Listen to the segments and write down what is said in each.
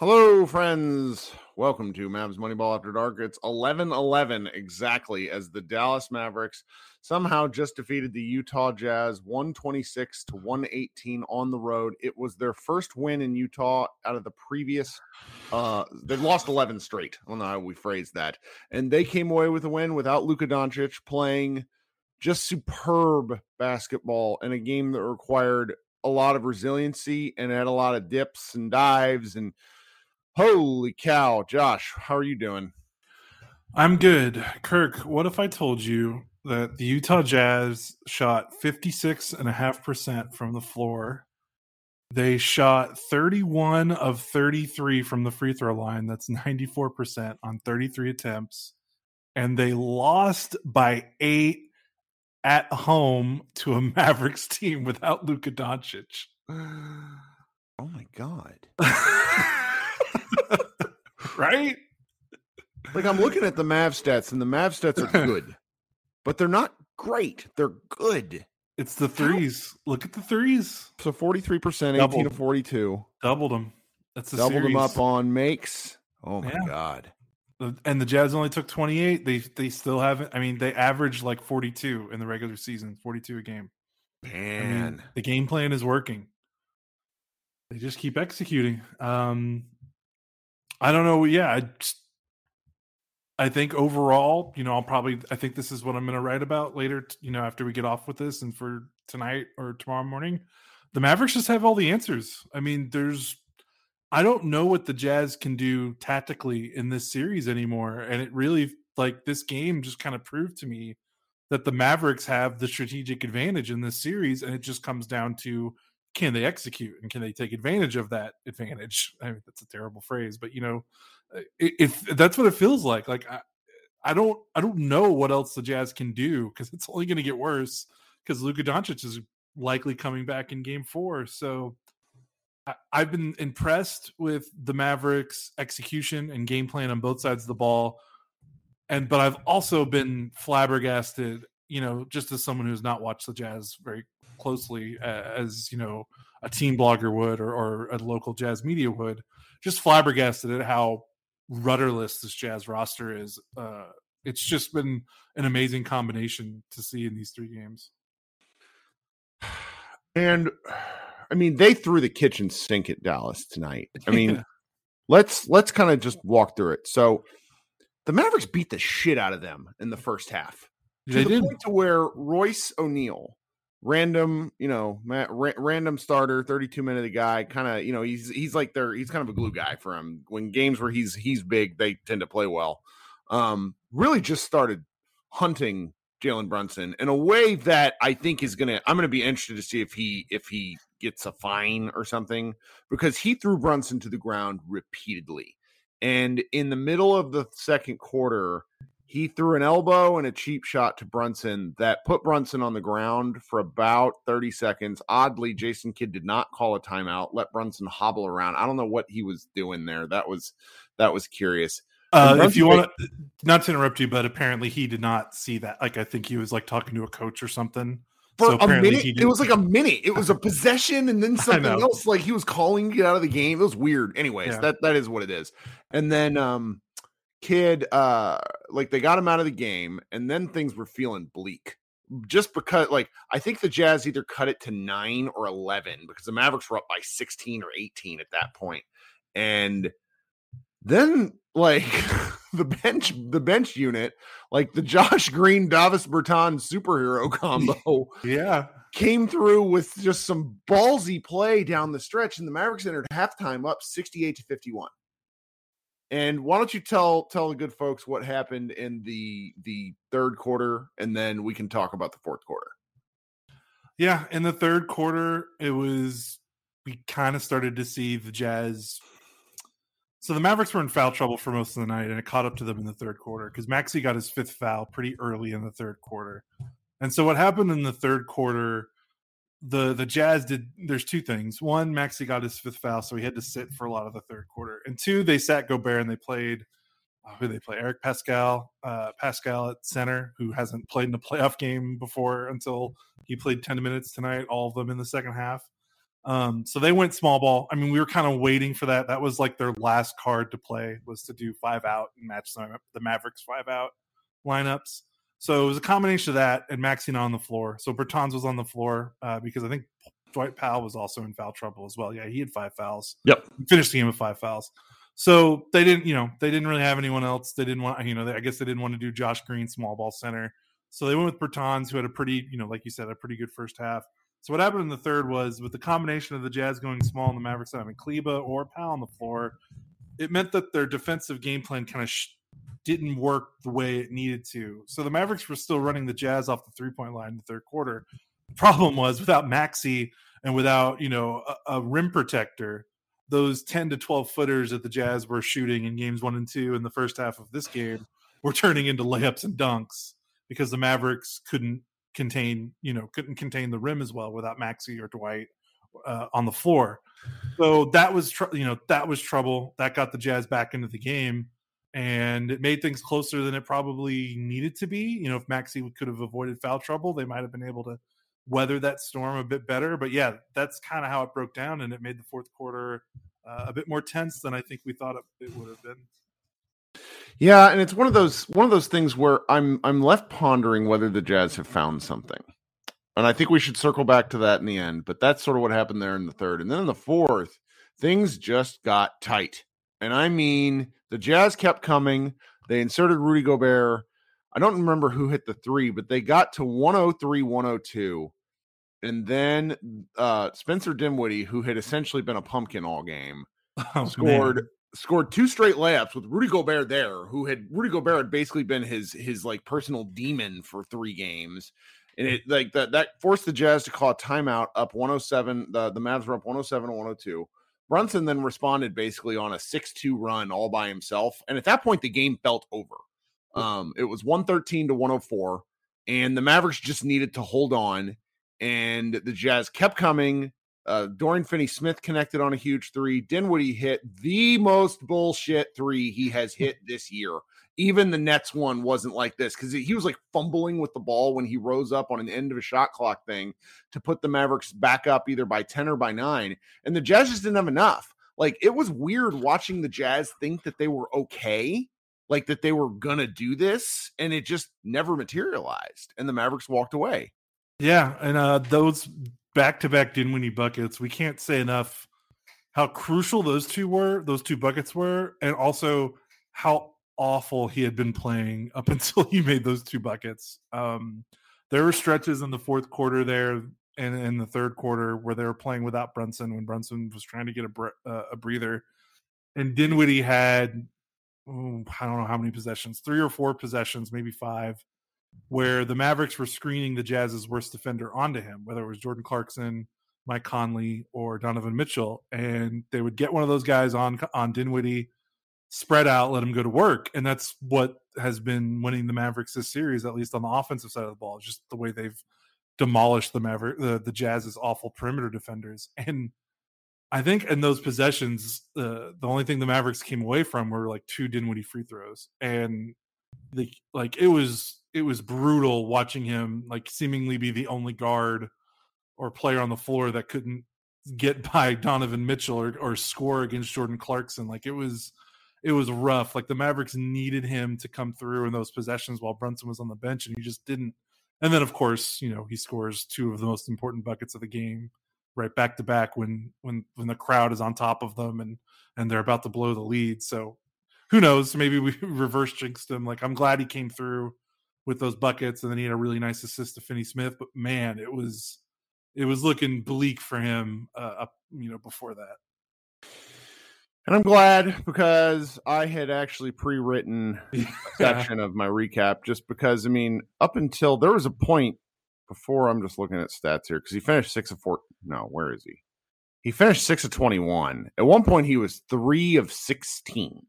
Hello, friends. Welcome to Mavs Moneyball After Dark. It's 11 11 exactly as the Dallas Mavericks somehow just defeated the Utah Jazz 126 to 118 on the road. It was their first win in Utah out of the previous, uh, they lost 11 straight. I don't know how we phrased that. And they came away with a win without Luka Doncic playing just superb basketball in a game that required a lot of resiliency and had a lot of dips and dives and Holy cow, Josh, how are you doing? I'm good. Kirk, what if I told you that the Utah Jazz shot 56.5% from the floor? They shot 31 of 33 from the free throw line. That's 94% on 33 attempts. And they lost by eight at home to a Mavericks team without Luka Doncic. Oh my God. right? Like I'm looking at the Mav stats, and the Mav stats are good, but they're not great. They're good. It's the threes. How? Look at the threes. So 43%, 18 to 42. Doubled them. That's the doubled series. them up on makes. Oh my yeah. god. And the Jazz only took 28. They they still haven't. I mean, they averaged like 42 in the regular season, 42 a game. Man, I mean, the game plan is working. They just keep executing. Um, I don't know. Yeah, I, just, I think overall, you know, I'll probably. I think this is what I'm going to write about later. You know, after we get off with this, and for tonight or tomorrow morning, the Mavericks just have all the answers. I mean, there's. I don't know what the Jazz can do tactically in this series anymore, and it really like this game just kind of proved to me that the Mavericks have the strategic advantage in this series, and it just comes down to can they execute and can they take advantage of that advantage? I mean, that's a terrible phrase, but you know, uh, if that's what it feels like. Like I, I don't, I don't know what else the Jazz can do because it's only going to get worse because Luka Doncic is likely coming back in Game Four. So I, I've been impressed with the Mavericks' execution and game plan on both sides of the ball, and but I've also been flabbergasted. You know, just as someone who's not watched the Jazz very closely as you know a team blogger would or, or a local jazz media would just flabbergasted at how rudderless this jazz roster is uh, it's just been an amazing combination to see in these three games and i mean they threw the kitchen sink at dallas tonight i mean yeah. let's let's kind of just walk through it so the mavericks beat the shit out of them in the first half to they the did. point to where royce o'neale random, you know, ra- random starter, 32 minute guy, kind of, you know, he's he's like their he's kind of a glue guy for him. When games where he's he's big, they tend to play well. Um, really just started hunting Jalen Brunson in a way that I think is gonna I'm gonna be interested to see if he if he gets a fine or something because he threw Brunson to the ground repeatedly. And in the middle of the second quarter, he threw an elbow and a cheap shot to Brunson that put Brunson on the ground for about 30 seconds. Oddly, Jason Kidd did not call a timeout, let Brunson hobble around. I don't know what he was doing there. That was that was curious. Uh, if you want to, not to interrupt you, but apparently he did not see that. Like, I think he was like talking to a coach or something. For so a minute, it was like a minute. It was a possession, and then something else. Like he was calling to get out of the game. It was weird. Anyways, yeah. that that is what it is. And then, um, Kidd, uh, like they got him out of the game, and then things were feeling bleak. Just because, like, I think the Jazz either cut it to nine or eleven because the Mavericks were up by sixteen or eighteen at that point, and then like the bench the bench unit like the josh green davis bertans superhero combo yeah came through with just some ballsy play down the stretch and the mavericks entered halftime up 68 to 51 and why don't you tell tell the good folks what happened in the the third quarter and then we can talk about the fourth quarter yeah in the third quarter it was we kind of started to see the jazz so the Mavericks were in foul trouble for most of the night, and it caught up to them in the third quarter because Maxi got his fifth foul pretty early in the third quarter. And so what happened in the third quarter? The the Jazz did. There's two things. One, Maxi got his fifth foul, so he had to sit for a lot of the third quarter. And two, they sat Gobert and they played. Uh, who they play? Eric Paschall uh, Paschall at center, who hasn't played in a playoff game before until he played 10 minutes tonight. All of them in the second half. Um, so they went small ball. I mean, we were kind of waiting for that. That was like their last card to play was to do five out and match the Mavericks five out lineups. So it was a combination of that and Maxine on the floor. So Bertans was on the floor uh, because I think Dwight Powell was also in foul trouble as well. Yeah, he had five fouls. Yep, he finished the game with five fouls. So they didn't, you know, they didn't really have anyone else. They didn't want, you know, they, I guess they didn't want to do Josh Green small ball center. So they went with Bertans, who had a pretty, you know, like you said, a pretty good first half. So what happened in the third was with the combination of the Jazz going small and the Mavericks having Kleber or Powell on the floor, it meant that their defensive game plan kind of sh- didn't work the way it needed to. So the Mavericks were still running the Jazz off the three point line in the third quarter. The problem was without Maxi and without you know a, a rim protector, those ten to twelve footers that the Jazz were shooting in games one and two in the first half of this game were turning into layups and dunks because the Mavericks couldn't contain, you know, couldn't contain the rim as well without Maxi or Dwight uh, on the floor. So that was, tr- you know, that was trouble. That got the Jazz back into the game, and it made things closer than it probably needed to be. You know, if Maxi could have avoided foul trouble, they might have been able to weather that storm a bit better. But yeah, that's kind of how it broke down, and it made the fourth quarter uh, a bit more tense than I think we thought it, would have been. Yeah, and it's one of those one of those things where I'm I'm left pondering whether the Jazz have found something. And I think we should circle back to that in the end, but that's sort of what happened there in the third. And then in the fourth, things just got tight. And I mean, the Jazz kept coming. They inserted Rudy Gobert. I don't remember who hit the three, but they got to 103 102. And then uh, Spencer Dinwiddie, who had essentially been a pumpkin all game, oh, scored man scored two straight layups with Rudy Gobert there, who had Rudy Gobert had basically been his his like personal demon for three games. And it like that that forced the Jazz to call a timeout up 107. The the Mavs were up 107 102. Brunson then responded basically on a 6-2 run all by himself. And at that point, the game felt over. Um, it was 113 to 104, and the Mavericks just needed to hold on. And the Jazz kept coming. Uh, Dorian Finney Smith connected on a huge three. Dinwiddie hit the most bullshit three he has hit this year. Even the Nets one wasn't like this because he was like fumbling with the ball when he rose up on an end of a shot clock thing to put the Mavericks back up either by 10 or by nine. And the Jazz just didn't have enough. Like it was weird watching the Jazz think that they were okay, like that they were gonna do this, and it just never materialized. And the Mavericks walked away. Yeah, and uh those back to back Dinwiddie buckets. We can't say enough how crucial those two were, those two buckets were, and also how awful he had been playing up until he made those two buckets. Um, there were stretches in the fourth quarter there and in the third quarter where they were playing without Brunson when Brunson was trying to get a, uh, a breather. And Dinwiddie had, oh, I don't know how many possessions, three or four possessions, maybe five, where the Mavericks were screening the Jazz's worst defender onto him, whether it was Jordan Clarkson, Mike Conley or Donovan Mitchell, and they would get one of those guys on on Dinwiddie, spread out, let him go to work, and that's what has been winning the Mavericks this series, at least on the offensive side of the ball. Just the way they've demolished the Maverick, the, the Jazz's awful perimeter defenders, and I think in those possessions, uh, the only thing the Mavericks came away from were like two Dinwiddie free throws, and the like it was it was brutal watching him like seemingly be the only guard or player on the floor that couldn't get by Donovan Mitchell or, or score against Jordan Clarkson. Like it was it was rough. Like the Mavericks needed him to come through in those possessions while Brunson was on the bench, and he just didn't. And then, of course, you know, he scores two of the most important buckets of the game, right back to back when when when the crowd is on top of them and and they're about to blow the lead. So who knows? Maybe we reverse jinxed him. Like I'm glad he came through with those buckets, and then he had a really nice assist to Finney Smith. But man, it was it was looking bleak for him uh, up, you know, before that. And I'm glad because I had actually pre-written section of my recap just because I mean, up until there was a point before I'm just looking at stats here because he finished six of four. No, where is he? He finished six of twenty-one. At one point, he was three of sixteen.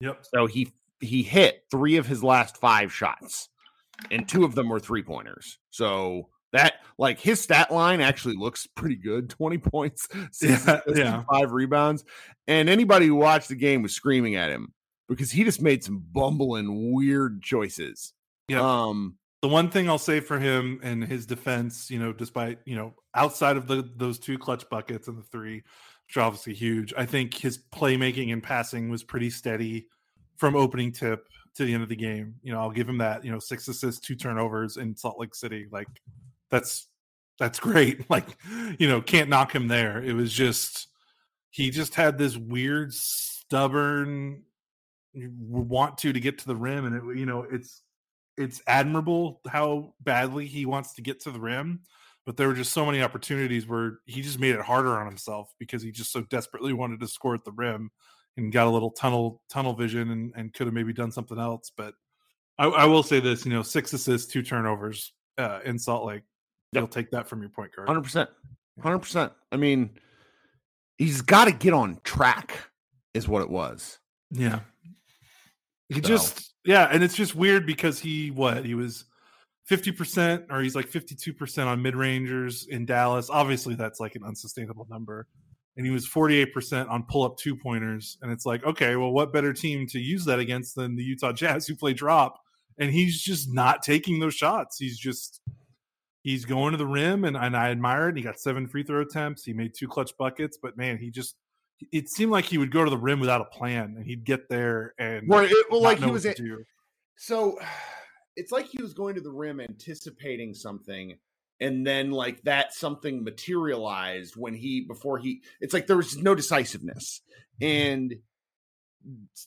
Yep. So he he hit three of his last five shots, and two of them were three pointers. So that like his stat line actually looks pretty good 20 points yeah, yeah. five rebounds and anybody who watched the game was screaming at him because he just made some bumbling weird choices. Yeah. Um the one thing i'll say for him and his defense you know despite you know outside of the those two clutch buckets and the three which are obviously huge i think his playmaking and passing was pretty steady from opening tip to the end of the game. You know i'll give him that you know six assists two turnovers in salt lake city like that's that's great. Like, you know, can't knock him there. It was just he just had this weird, stubborn want to to get to the rim, and it, you know, it's it's admirable how badly he wants to get to the rim, but there were just so many opportunities where he just made it harder on himself because he just so desperately wanted to score at the rim and got a little tunnel tunnel vision and, and could have maybe done something else. But I, I will say this, you know, six assists, two turnovers uh, in Salt Lake they'll take that from your point guard. Hundred percent, hundred percent. I mean, he's got to get on track, is what it was. Yeah, he so. just yeah, and it's just weird because he what he was fifty percent or he's like fifty two percent on mid rangers in Dallas. Obviously, that's like an unsustainable number. And he was 48% on pull up two pointers. And it's like, okay, well, what better team to use that against than the Utah Jazz who play drop? And he's just not taking those shots. He's just he's going to the rim and, and I admire it. He got seven free throw attempts. He made two clutch buckets, but man, he just it seemed like he would go to the rim without a plan and he'd get there and well, it, well like he was at, so it's like he was going to the rim anticipating something and then like that something materialized when he before he it's like there was no decisiveness and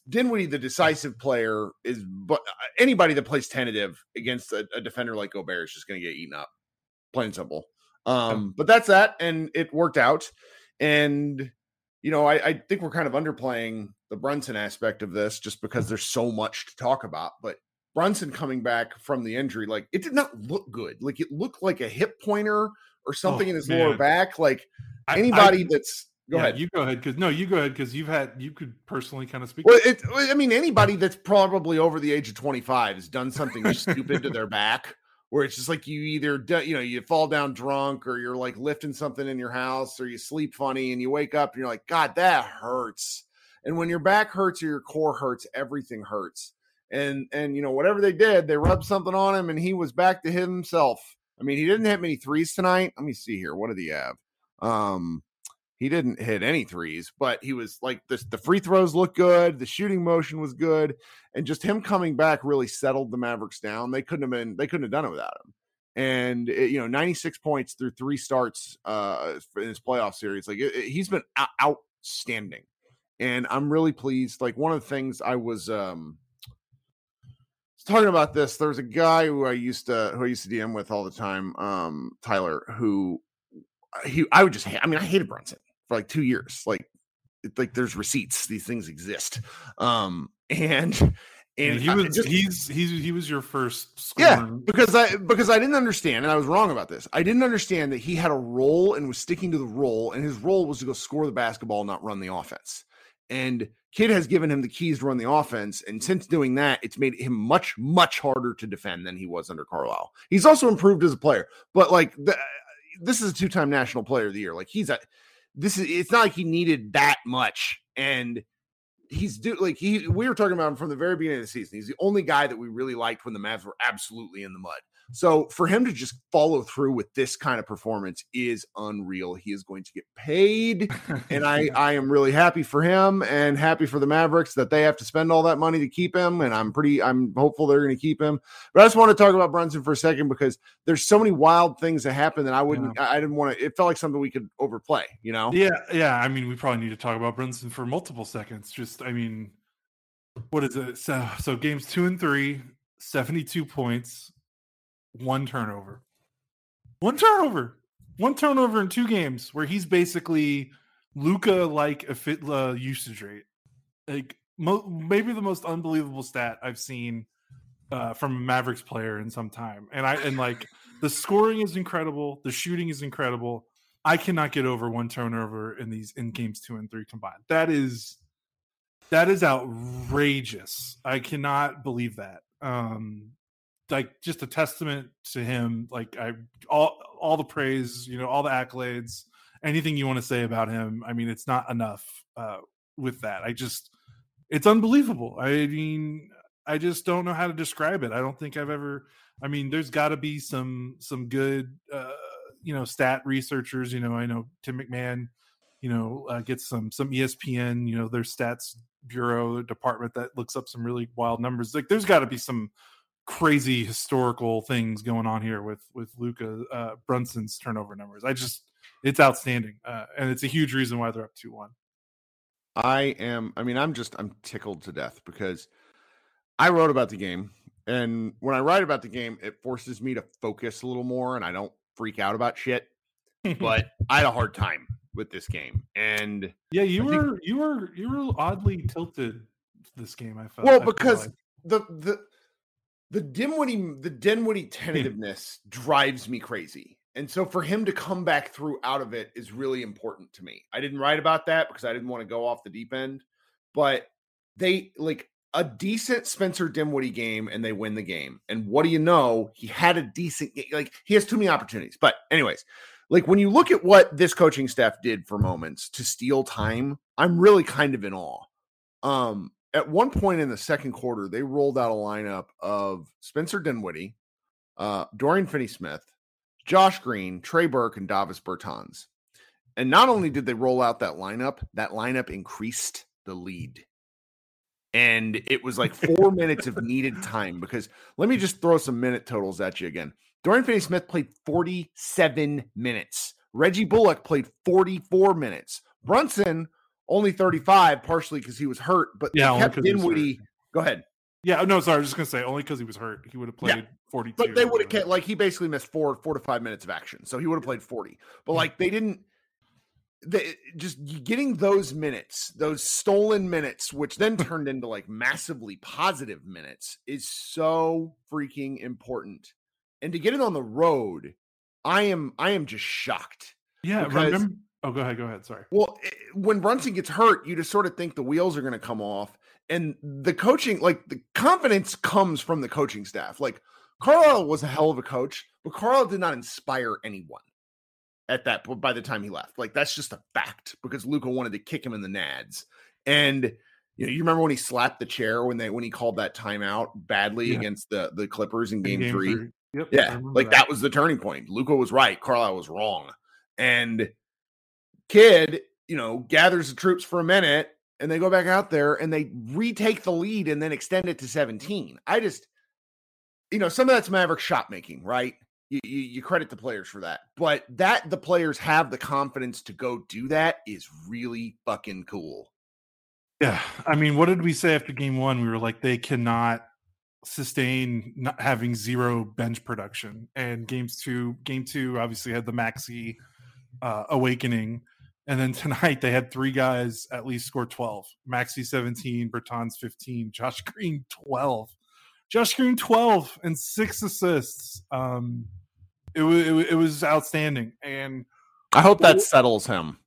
Dinwiddie, the decisive player, is but uh, anybody that plays tentative against a, a defender like Gobert is just going to get eaten up plain simple. Um, but that's that, and it worked out. And you know, I, I, think we're kind of underplaying the Brunson aspect of this just because there's so much to talk about. But Brunson coming back from the injury, like it did not look good. Like it looked like a hip pointer or something oh, in his man. lower back. Like anybody I, I, that's go yeah, ahead. You go ahead because no, you go ahead because you've had you could personally kind of speak. Well, it, I mean, anybody that's probably over the age of 25 has done something stupid to their back where it's just like you either you know you fall down drunk or you're like lifting something in your house or you sleep funny and you wake up and you're like god that hurts. And when your back hurts or your core hurts everything hurts. And and you know whatever they did they rubbed something on him and he was back to himself. I mean he didn't hit many threes tonight. Let me see here. What did he have? Um he didn't hit any threes, but he was like the, the free throws looked good, the shooting motion was good, and just him coming back really settled the Mavericks down. They couldn't have been they couldn't have done it without him. And it, you know, 96 points through three starts uh in his playoff series. Like it, it, he's been outstanding. And I'm really pleased. Like one of the things I was um talking about this, there was a guy who I used to who I used to DM with all the time, um, Tyler, who he I would just hate, I mean I hated Brunson for like two years. Like, like there's receipts. These things exist. Um, and And, he was just- he's he's he was your first Yeah, because I because I didn't understand, and I was wrong about this. I didn't understand that he had a role and was sticking to the role, and his role was to go score the basketball, not run the offense. And Kidd has given him the keys to run the offense, and since doing that, it's made him much much harder to defend than he was under Carlisle. He's also improved as a player, but like the, this is a two time national player of the year. Like he's a this is it's not like he needed that much, and he's do like he we were talking about him from the very beginning of the season. He's the only guy that we really liked when the Mavs were absolutely in the mud. So for him to just follow through with this kind of performance is unreal. He is going to get paid, and I I am really happy for him and happy for the Mavericks that they have to spend all that money to keep him. And I'm pretty I'm hopeful they're going to keep him. But I just want to talk about Brunson for a second because there's so many wild things that happen that I wouldn't I I didn't want to. It felt like something we could overplay. You know? Yeah, yeah. I mean, we probably need to talk about Brunson for multiple seconds. Just, I mean, what is it? So, so games two and three, 72 points, one turnover. One turnover. One turnover in two games where he's basically Luka like a fit uh, usage rate. Like mo- maybe the most unbelievable stat I've seen uh, from a Mavericks player in some time. And I and like the scoring is incredible, the shooting is incredible. I cannot get over one turnover in these in games two and three combined. That is that is outrageous. I cannot believe that. Um like just a testament to him. Like I all all the praise, you know, all the accolades, anything you want to say about him. I mean, it's not enough uh with that. I just it's unbelievable. I mean, I just don't know how to describe it. I don't think I've ever I mean, there's got to be some some good uh you know stat researchers you know i know tim mcmahon you know uh, gets some some espn you know their stats bureau department that looks up some really wild numbers like there's got to be some crazy historical things going on here with with luka uh, brunson's turnover numbers i just it's outstanding uh, and it's a huge reason why they're up 2-1 I am, I mean, I'm just, I'm tickled to death because I wrote about the game. And when I write about the game, it forces me to focus a little more and I don't freak out about shit. But I had a hard time with this game. And yeah you I think- were you were you were oddly tilted this game i felt well, I feel because like. the, the, the Dinwiddie, the Dinwiddie tentativeness drives me crazy. And so for him to come back through out of it is really important to me. I didn't write about that because I didn't want to go off the deep end, but they like a decent Spencer Dinwiddie game and they win the game. And what do you know? He had a decent like he has too many opportunities. But anyways, like when you look at what this coaching staff did for moments to steal time, I'm really kind of in awe. Um at one point in the second quarter, they rolled out a lineup of Spencer Dinwiddie, uh, Dorian Finney Smith, Josh Green, Trey Burke, and Davis Bertans. And not only did they roll out that lineup, that lineup increased the lead. And it was like four minutes of needed time because let me just throw some minute totals at you again. Dorian Finney Smith played 47 minutes. Reggie Bullock played 44 minutes. Brunson only 35, partially because he was hurt, but Yeah, kept. Dinwiddie. Go ahead. yeah no sorry i was just gonna say only because he was hurt he would have Yeah, played 42 But they would have kept like he basically missed four four to five minutes of action, so he would have played forty. But like they didn't. They just getting those minutes, those stolen minutes, which then turned into like massively positive minutes, is so freaking important. And to get it on the road, I am I am just shocked. Yeah, remember? Oh, go ahead. Go ahead. Sorry. Well, i- when Brunson gets hurt, you just sort of think the wheels are going to come off. And the coaching, like the confidence comes from the coaching staff. Like Carlisle was a hell of a coach, but Carlisle did not inspire anyone at that point by the time he left. Like that's just a fact because Luka wanted to kick him in the nads. And you know, you remember when he slapped the chair when they when he called that timeout badly Yeah. against the the Clippers in In game, three. Yep. Yeah, like that. was the turning point. Luka was right, Carlisle was wrong. And Kidd, you know, gathers the troops for a minute and they go back out there and they retake the lead and then extend it to 17. I just, you know, some of that's Maverick shot making, right? You, you, you credit the players for that. But that the players have the confidence to go do that is really fucking cool. Yeah. I mean, what did we say after game one? We were like, they cannot sustain not having zero bench production. And games two, game two obviously had the Maxi uh, awakening. And then tonight they had three guys at least score 12. Maxi 17, Bertans 15, Josh Green 12. Josh Green 12 and six assists. Um, it was it, was outstanding, and I hope that settles him.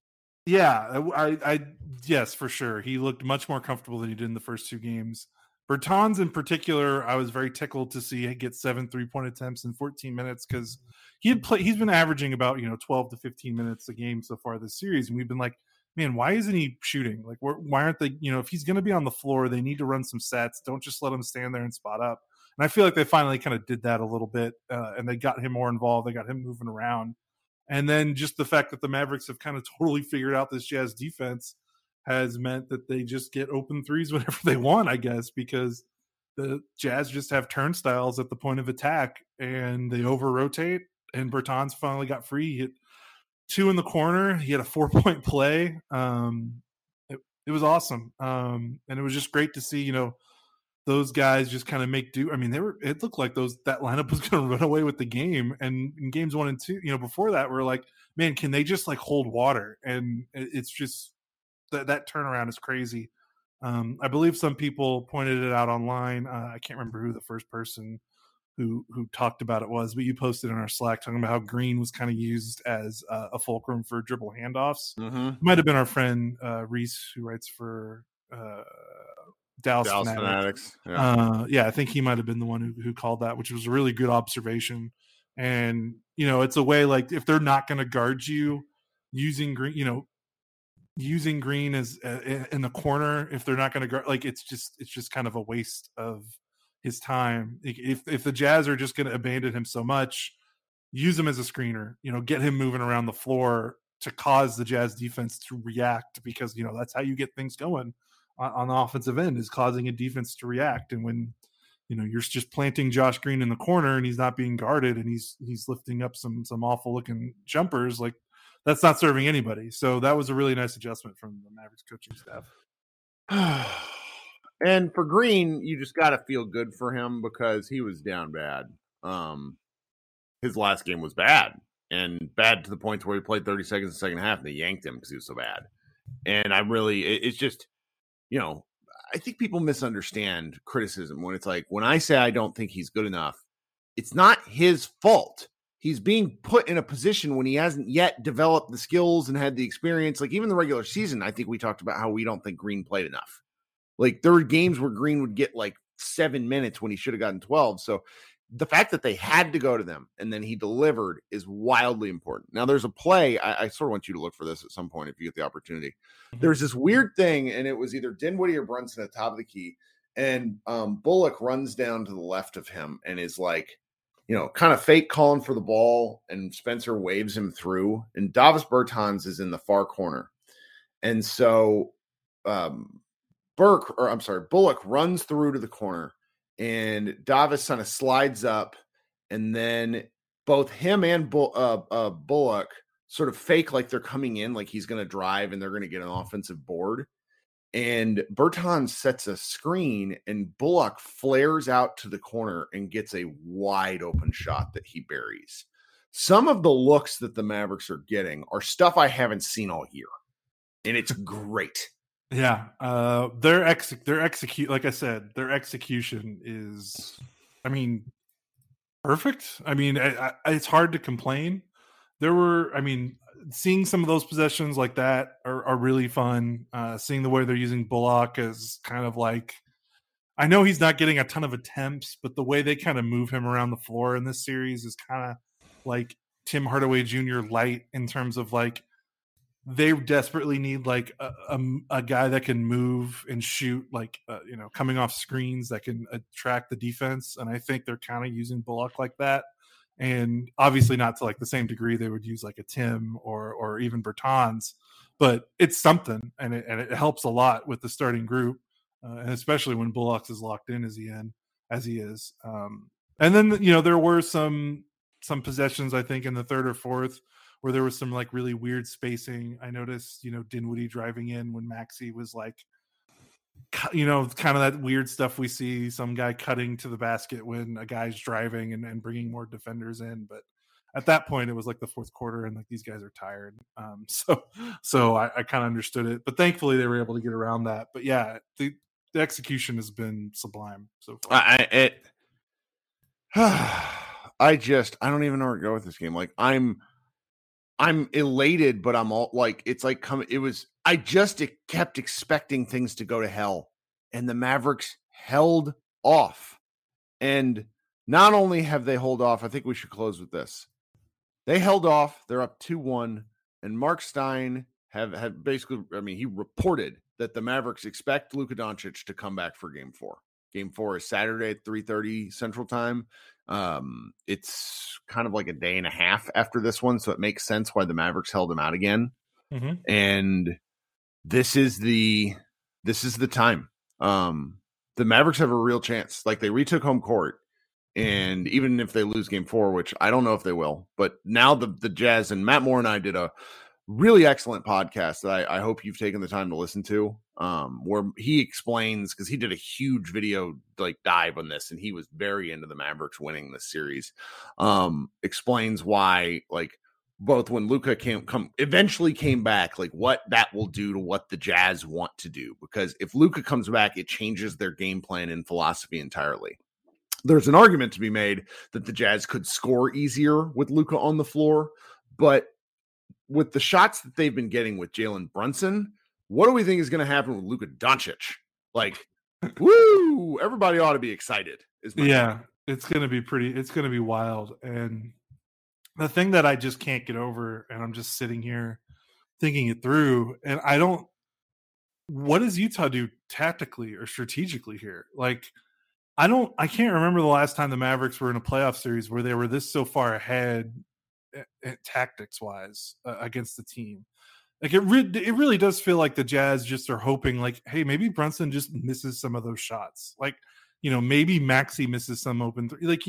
Yeah, I, I yes for sure. He looked much more comfortable than he did in the first two games. Bertans in particular, I was very tickled to see get seven three point attempts in 14 minutes because he had played. He's been averaging about you know 12 to 15 minutes a game so far this series, and we've been like, man, why isn't he shooting? Like, why aren't they? You know, if he's going to be on the floor, they need to run some sets. Don't just let him stand there and spot up. And I feel like they finally kind of did that a little bit, uh, and they got him more involved. They got him moving around, and then just the fact that the Mavericks have kind of totally figured out this Jazz defense has meant that they just get open threes whenever they want, I guess, because the Jazz just have turnstiles at the point of attack and they over rotate. And Bertans finally got free. He hit two in the corner. He had a four point play. Um, it, it was awesome. Um, and it was just great to see, you know, those guys just kind of make do. I mean, they were. It looked like those that lineup was going to run away with the game. And in games one and two, you know, before that, we're like, man, can they just like hold water? And it's just that that turnaround is crazy. Um, I believe some people pointed it out online. Uh, I can't remember who the first person who who talked about it was, but you posted in our Slack talking about how Green was kind of used as uh, a fulcrum for dribble handoffs. Mm-hmm. Might have been our friend uh, Reese who writes for uh, Dallas, Dallas Fanatics. Fanatics. Yeah. Uh, yeah, I think he might have been the one who, who called that, which was a really good observation. And you know, it's a way like if they're not going to guard you using green, you know, using green as uh, in the corner if they're not going to guard, like it's just it's just kind of a waste of his time. If if the Jazz are just going to abandon him so much, use him as a screener. You know, get him moving around the floor to cause the Jazz defense to react because you know that's how you get things going on, the offensive end is causing a defense to react. And when you know you're just planting Josh Green in the corner and he's not being guarded and he's he's lifting up some some awful looking jumpers, like that's not serving anybody. So that was a really nice adjustment from the Mavericks coaching staff. and for Green, you just got to feel good for him because he was down bad. Um, his last game was bad and bad to the point where he played 30 seconds in the second half and they yanked him because he was so bad. And I'm really, it, it's just you know, I think people misunderstand criticism when it's like, when I say I don't think he's good enough, it's not his fault. He's being put in a position when he hasn't yet developed the skills and had the experience. Like even the regular season, I think we talked about how we don't think Green played enough. Like there were games where Green would get like seven minutes when he should have gotten 12. So the fact that they had to go to them and then he delivered is wildly important. Now, there's a play. I, I, sort of want you to look for this at some point if you get the opportunity. Mm-hmm. There's this weird thing, and it was either Dinwiddie or Brunson at the top of the key, and um, Bullock runs down to the left of him and is like, you know, kind of fake calling for the ball, and Spencer waves him through, and Davis Bertans is in the far corner, and so um, Burke, or I'm sorry, Bullock runs through to the corner and Davis kind of slides up, and then both him and Bull, uh, uh, Bullock sort of fake like they're coming in, like he's going to drive and they're going to get an offensive board. And Bertans sets a screen, and Bullock flares out to the corner and gets a wide open shot that he buries. Some of the looks that the Mavericks are getting are stuff I haven't seen all year, and it's great. Yeah, uh, their ex their execute like I said, their execution is, I mean, perfect. I mean, I, I, it's hard to complain. There were, I mean, seeing some of those possessions like that are, are really fun. Uh, seeing the way they're using Bullock is kind of like, I know he's not getting a ton of attempts, but the way they kind of move him around the floor in this series is kind of like Tim Hardaway Jr. light in terms of like they desperately need like a, a, a, guy that can move and shoot like uh, you know coming off screens that can attract the defense and i think they're kind of using bullock like that and obviously not to like the same degree they would use like a tim or or even bertans but it's something and it, and it helps a lot with the starting group uh, and especially when Bullocks is locked in as he in as he is um, and then you know there were some some possessions i think in the third or fourth where there was some like really weird spacing. I noticed, you know, Dinwiddie driving in when Maxi was like, you know, kind of that weird stuff we see some guy cutting to the basket when a guy's driving and, and bringing more defenders in. But at that point it was like the fourth quarter and like these guys are tired. Um, so so I, I kind of understood it, but thankfully they were able to get around that. But yeah, the, the execution has been sublime so far. I it. I just I don't even know where to go with this game. Like I'm I'm elated, but I'm all like it's like coming. It was I just kept expecting things to go to hell, and the Mavericks held off. And not only have they held off, I think we should close with this. They held off. They're up two one, and Marc Stein have had basically. I mean, he reported that the Mavericks expect Luka Doncic to come back for Game Four. Game Four is Saturday at three thirty Central Time. Um, it's kind of like a day and a half after this one, so it makes sense why the Mavericks held him out again. Mm-hmm. And this is the this is the time. Um, the Mavericks have a real chance. Like they retook home court, and even if they lose Game Four, which I don't know if they will, but now the the Jazz and Matt Moore and I did a really excellent podcast that I, I hope you've taken the time to listen to um, where he explains because he did a huge video like dive on this, and he was very into the Mavericks winning this series. Um, explains why like both when Luka came come eventually came back, like what that will do to what the Jazz want to do. Because if Luka comes back, it changes their game plan and philosophy entirely. There's an argument to be made that the Jazz could score easier with Luka on the floor, but with the shots that they've been getting with Jalen Brunson, what do we think is going to happen with Luka Doncic? Like, woo! Everybody ought to be excited. Is yeah, point. it's going to be pretty. It's going to be wild. And the thing that I just can't get over, and I'm just sitting here thinking it through, and I don't. What does Utah do tactically or strategically here? Like, I don't. I can't remember the last time the Mavericks were in a playoff series where they were this so far ahead, eh, eh, tactics wise, uh, against the team. Like it, re- it really does feel like the Jazz just are hoping, like, hey, maybe Brunson just misses some of those shots. Like, you know, maybe Maxi misses some open. Th- like,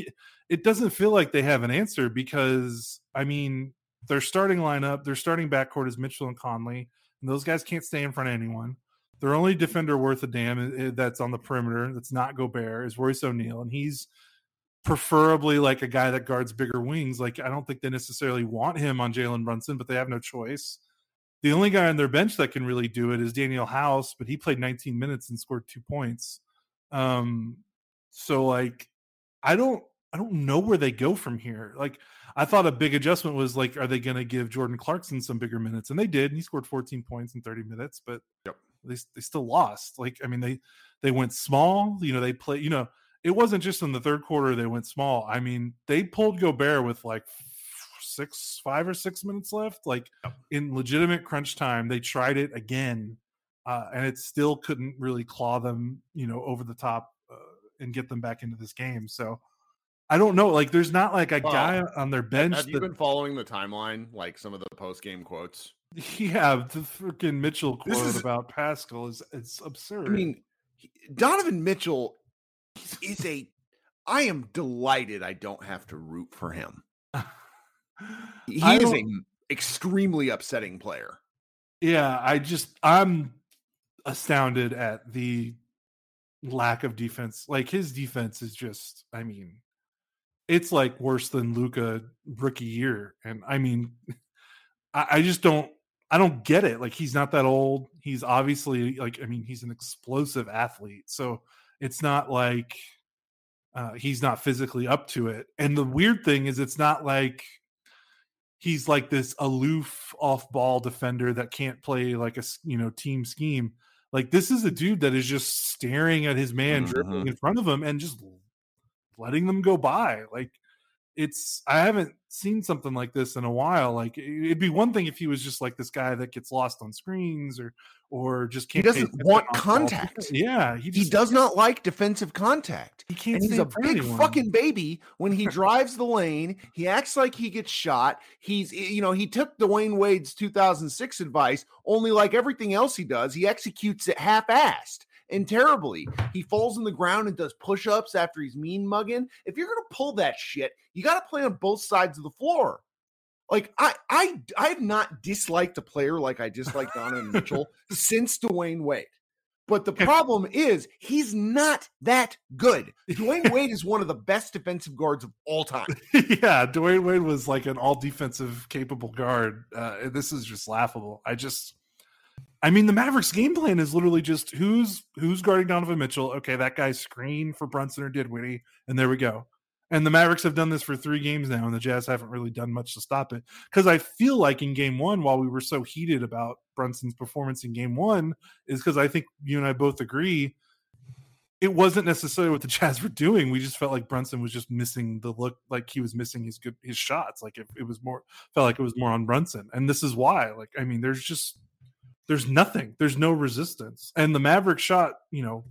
it doesn't feel like they have an answer because, I mean, their starting lineup, their starting backcourt is Mitchell and Conley, and those guys can't stay in front of anyone. Their only defender worth a damn that's on the perimeter that's not Gobert is Royce O'Neale, and he's preferably like a guy that guards bigger wings. Like, I don't think they necessarily want him on Jalen Brunson, but they have no choice. The only guy on their bench that can really do it is Danuel House, but he played 19 minutes and scored two points. Um, so like, I don't, I don't know where they go from here. Like, I thought a big adjustment was like, are they going to give Jordan Clarkson some bigger minutes? And they did. And he scored 14 points in 30 minutes, but yep. they they still lost. Like, I mean, they they went small. You know, they play. You know, it wasn't just in the third quarter they went small. I mean, they pulled Gobert with like six, five or six minutes left. Like in legitimate crunch time, they tried it again, uh, and it still couldn't really claw them, you know, over the top uh, and get them back into this game. So I don't know. Like, there's not like a well, guy on their bench. Have you that, been following the timeline? Like some of the post game quotes. Yeah, the freaking Mitchell quote is, about Paschall is it's absurd. I mean, Donovan Mitchell is a. I am delighted I don't have to root for him. He is an extremely upsetting player. Yeah, I just I'm astounded at the lack of defense. Like his defense is just, I mean, it's like worse than Luka rookie year. And I mean, I, I just don't I don't get it. Like he's not that old. He's obviously like I mean, he's an explosive athlete. So it's not like uh, he's not physically up to it. And the weird thing is, it's not like he's like this aloof off ball defender that can't play like a you know team scheme like this is a dude that is just staring at his man mm-hmm. dribbling in front of him and just letting them go by like it's I haven't seen something like this in a while. Like it'd be one thing if he was just like this guy that gets lost on screens or or just can't. He doesn't want contact. Yeah, he, he does not like defensive contact. He can't. And he's a big anyone. fucking baby when he drives the lane. He acts like he gets shot. He's you know he took Dwyane Wade's 2006 advice. Only like everything else he does, he executes it half-assed and terribly. He falls on the ground and does push ups after he's mean mugging. If you're going to pull that shit, you got to play on both sides of the floor. Like I, I, I have not disliked a player like I dislike Donovan Mitchell since Dwyane Wade. But the problem is he's not that good. Dwyane Wade is one of the best defensive guards of all time. yeah, Dwyane Wade was like an all defensive capable guard. Uh, this is just laughable. I just I mean, the Mavericks game plan is literally just who's who's guarding Donovan Mitchell. Okay, that guy's screen for Brunson or Dinwiddie, and there we go. And the Mavericks have done this for three games now, and the Jazz haven't really done much to stop it. Because I feel like in game one, while we were so heated about Brunson's performance in game one, is because I think you and I both agree it wasn't necessarily what the Jazz were doing. We just felt like Brunson was just missing the look, like he was missing his good his shots. Like it, it was more felt like it was more on Brunson, and this is why. Like I mean, there's just there's nothing. There's no resistance. And the Maverick shot, you know,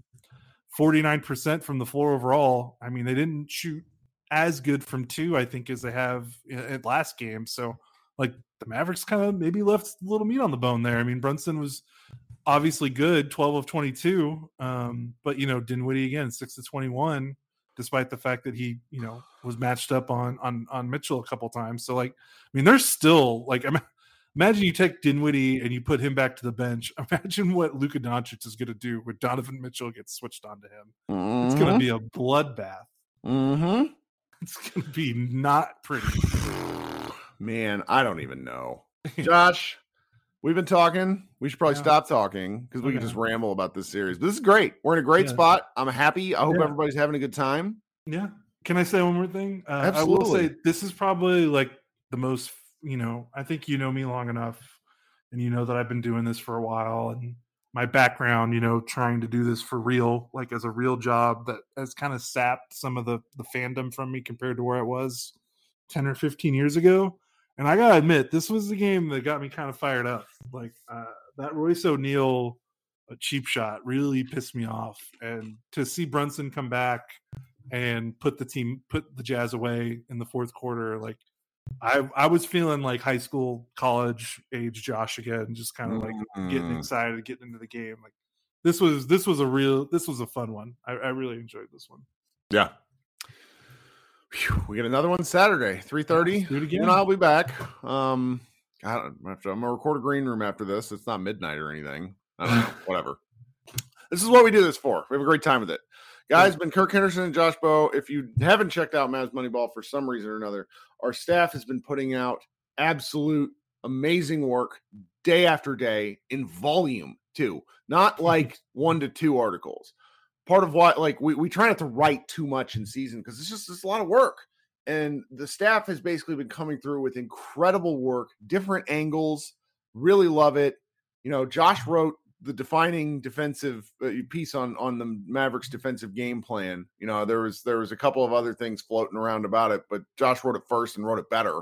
49% from the floor overall. I mean, they didn't shoot as good from two, I think, as they have at last game. So, like, the Mavericks kind of maybe left a little meat on the bone there. I mean, Brunson was obviously good, 12 of 22. Um, but, you know, Dinwiddie again, 6 to 21, despite the fact that he, you know, was matched up on on on Mitchell a couple times. So, like, I mean, there's still like, I mean, Imagine you take Dinwiddie and you put him back to the bench. Imagine what Luka Doncic is going to do when Donovan Mitchell gets switched onto him. Mm-hmm. It's going to be a bloodbath. Mm-hmm. It's going to be not pretty. Man, I don't even know. Josh, we've been talking. We should probably yeah. stop talking because we okay. can just ramble about this series. But this is great. We're in a great yeah. spot. I'm happy. I hope yeah. everybody's having a good time. Yeah. Can I say one more thing? Uh, Absolutely. I will say this is probably like the most you know, I think you know me long enough and you know that I've been doing this for a while and my background, you know, trying to do this for real, like as a real job that has kind of sapped some of the the fandom from me compared to where it was 10 or 15 years ago. And I got to admit, this was the game that got me kind of fired up. Like uh, that Royce O'Neale a cheap shot really pissed me off and to see Brunson come back and put the team put the Jazz away in the fourth quarter like I I was feeling like high school, college age Josh again, just kind of like getting excited, getting into the game. Like this was this was a real this was a fun one. I, I really enjoyed this one. Yeah. Whew, we get another one Saturday, three thirty. Do it again. And I'll be back. Um, I don't, I'm gonna record a green room after this. It's not midnight or anything. I don't know. Whatever. This is what we do this for. We have a great time with it. Guys, been Kirk Henderson and Josh Bowe. If you haven't checked out Mavs Moneyball for some reason or another, our staff has been putting out absolute amazing work day after day in volume too, not like one to two articles. Part of what, like, we, we try not to write too much in season because it's just it's a lot of work. And the staff has basically been coming through with incredible work, different angles. Really love it. You know, Josh wrote the defining defensive uh, piece on on the Mavericks defensive game plan. You know, there was there was a couple of other things floating around about it, but Josh wrote it first and wrote it better.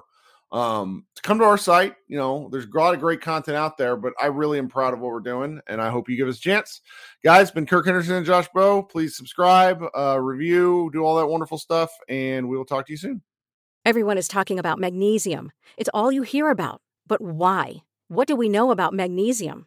Um, to come to our site, you know, there's a lot of great content out there, but I really am proud of what we're doing, and I hope you give us a chance. Guys, been Kirk Henderson and Josh Bowe. Please subscribe, uh, review, do all that wonderful stuff, and we will talk to you soon. Everyone is talking about magnesium. It's all you hear about. But why? What do we know about magnesium?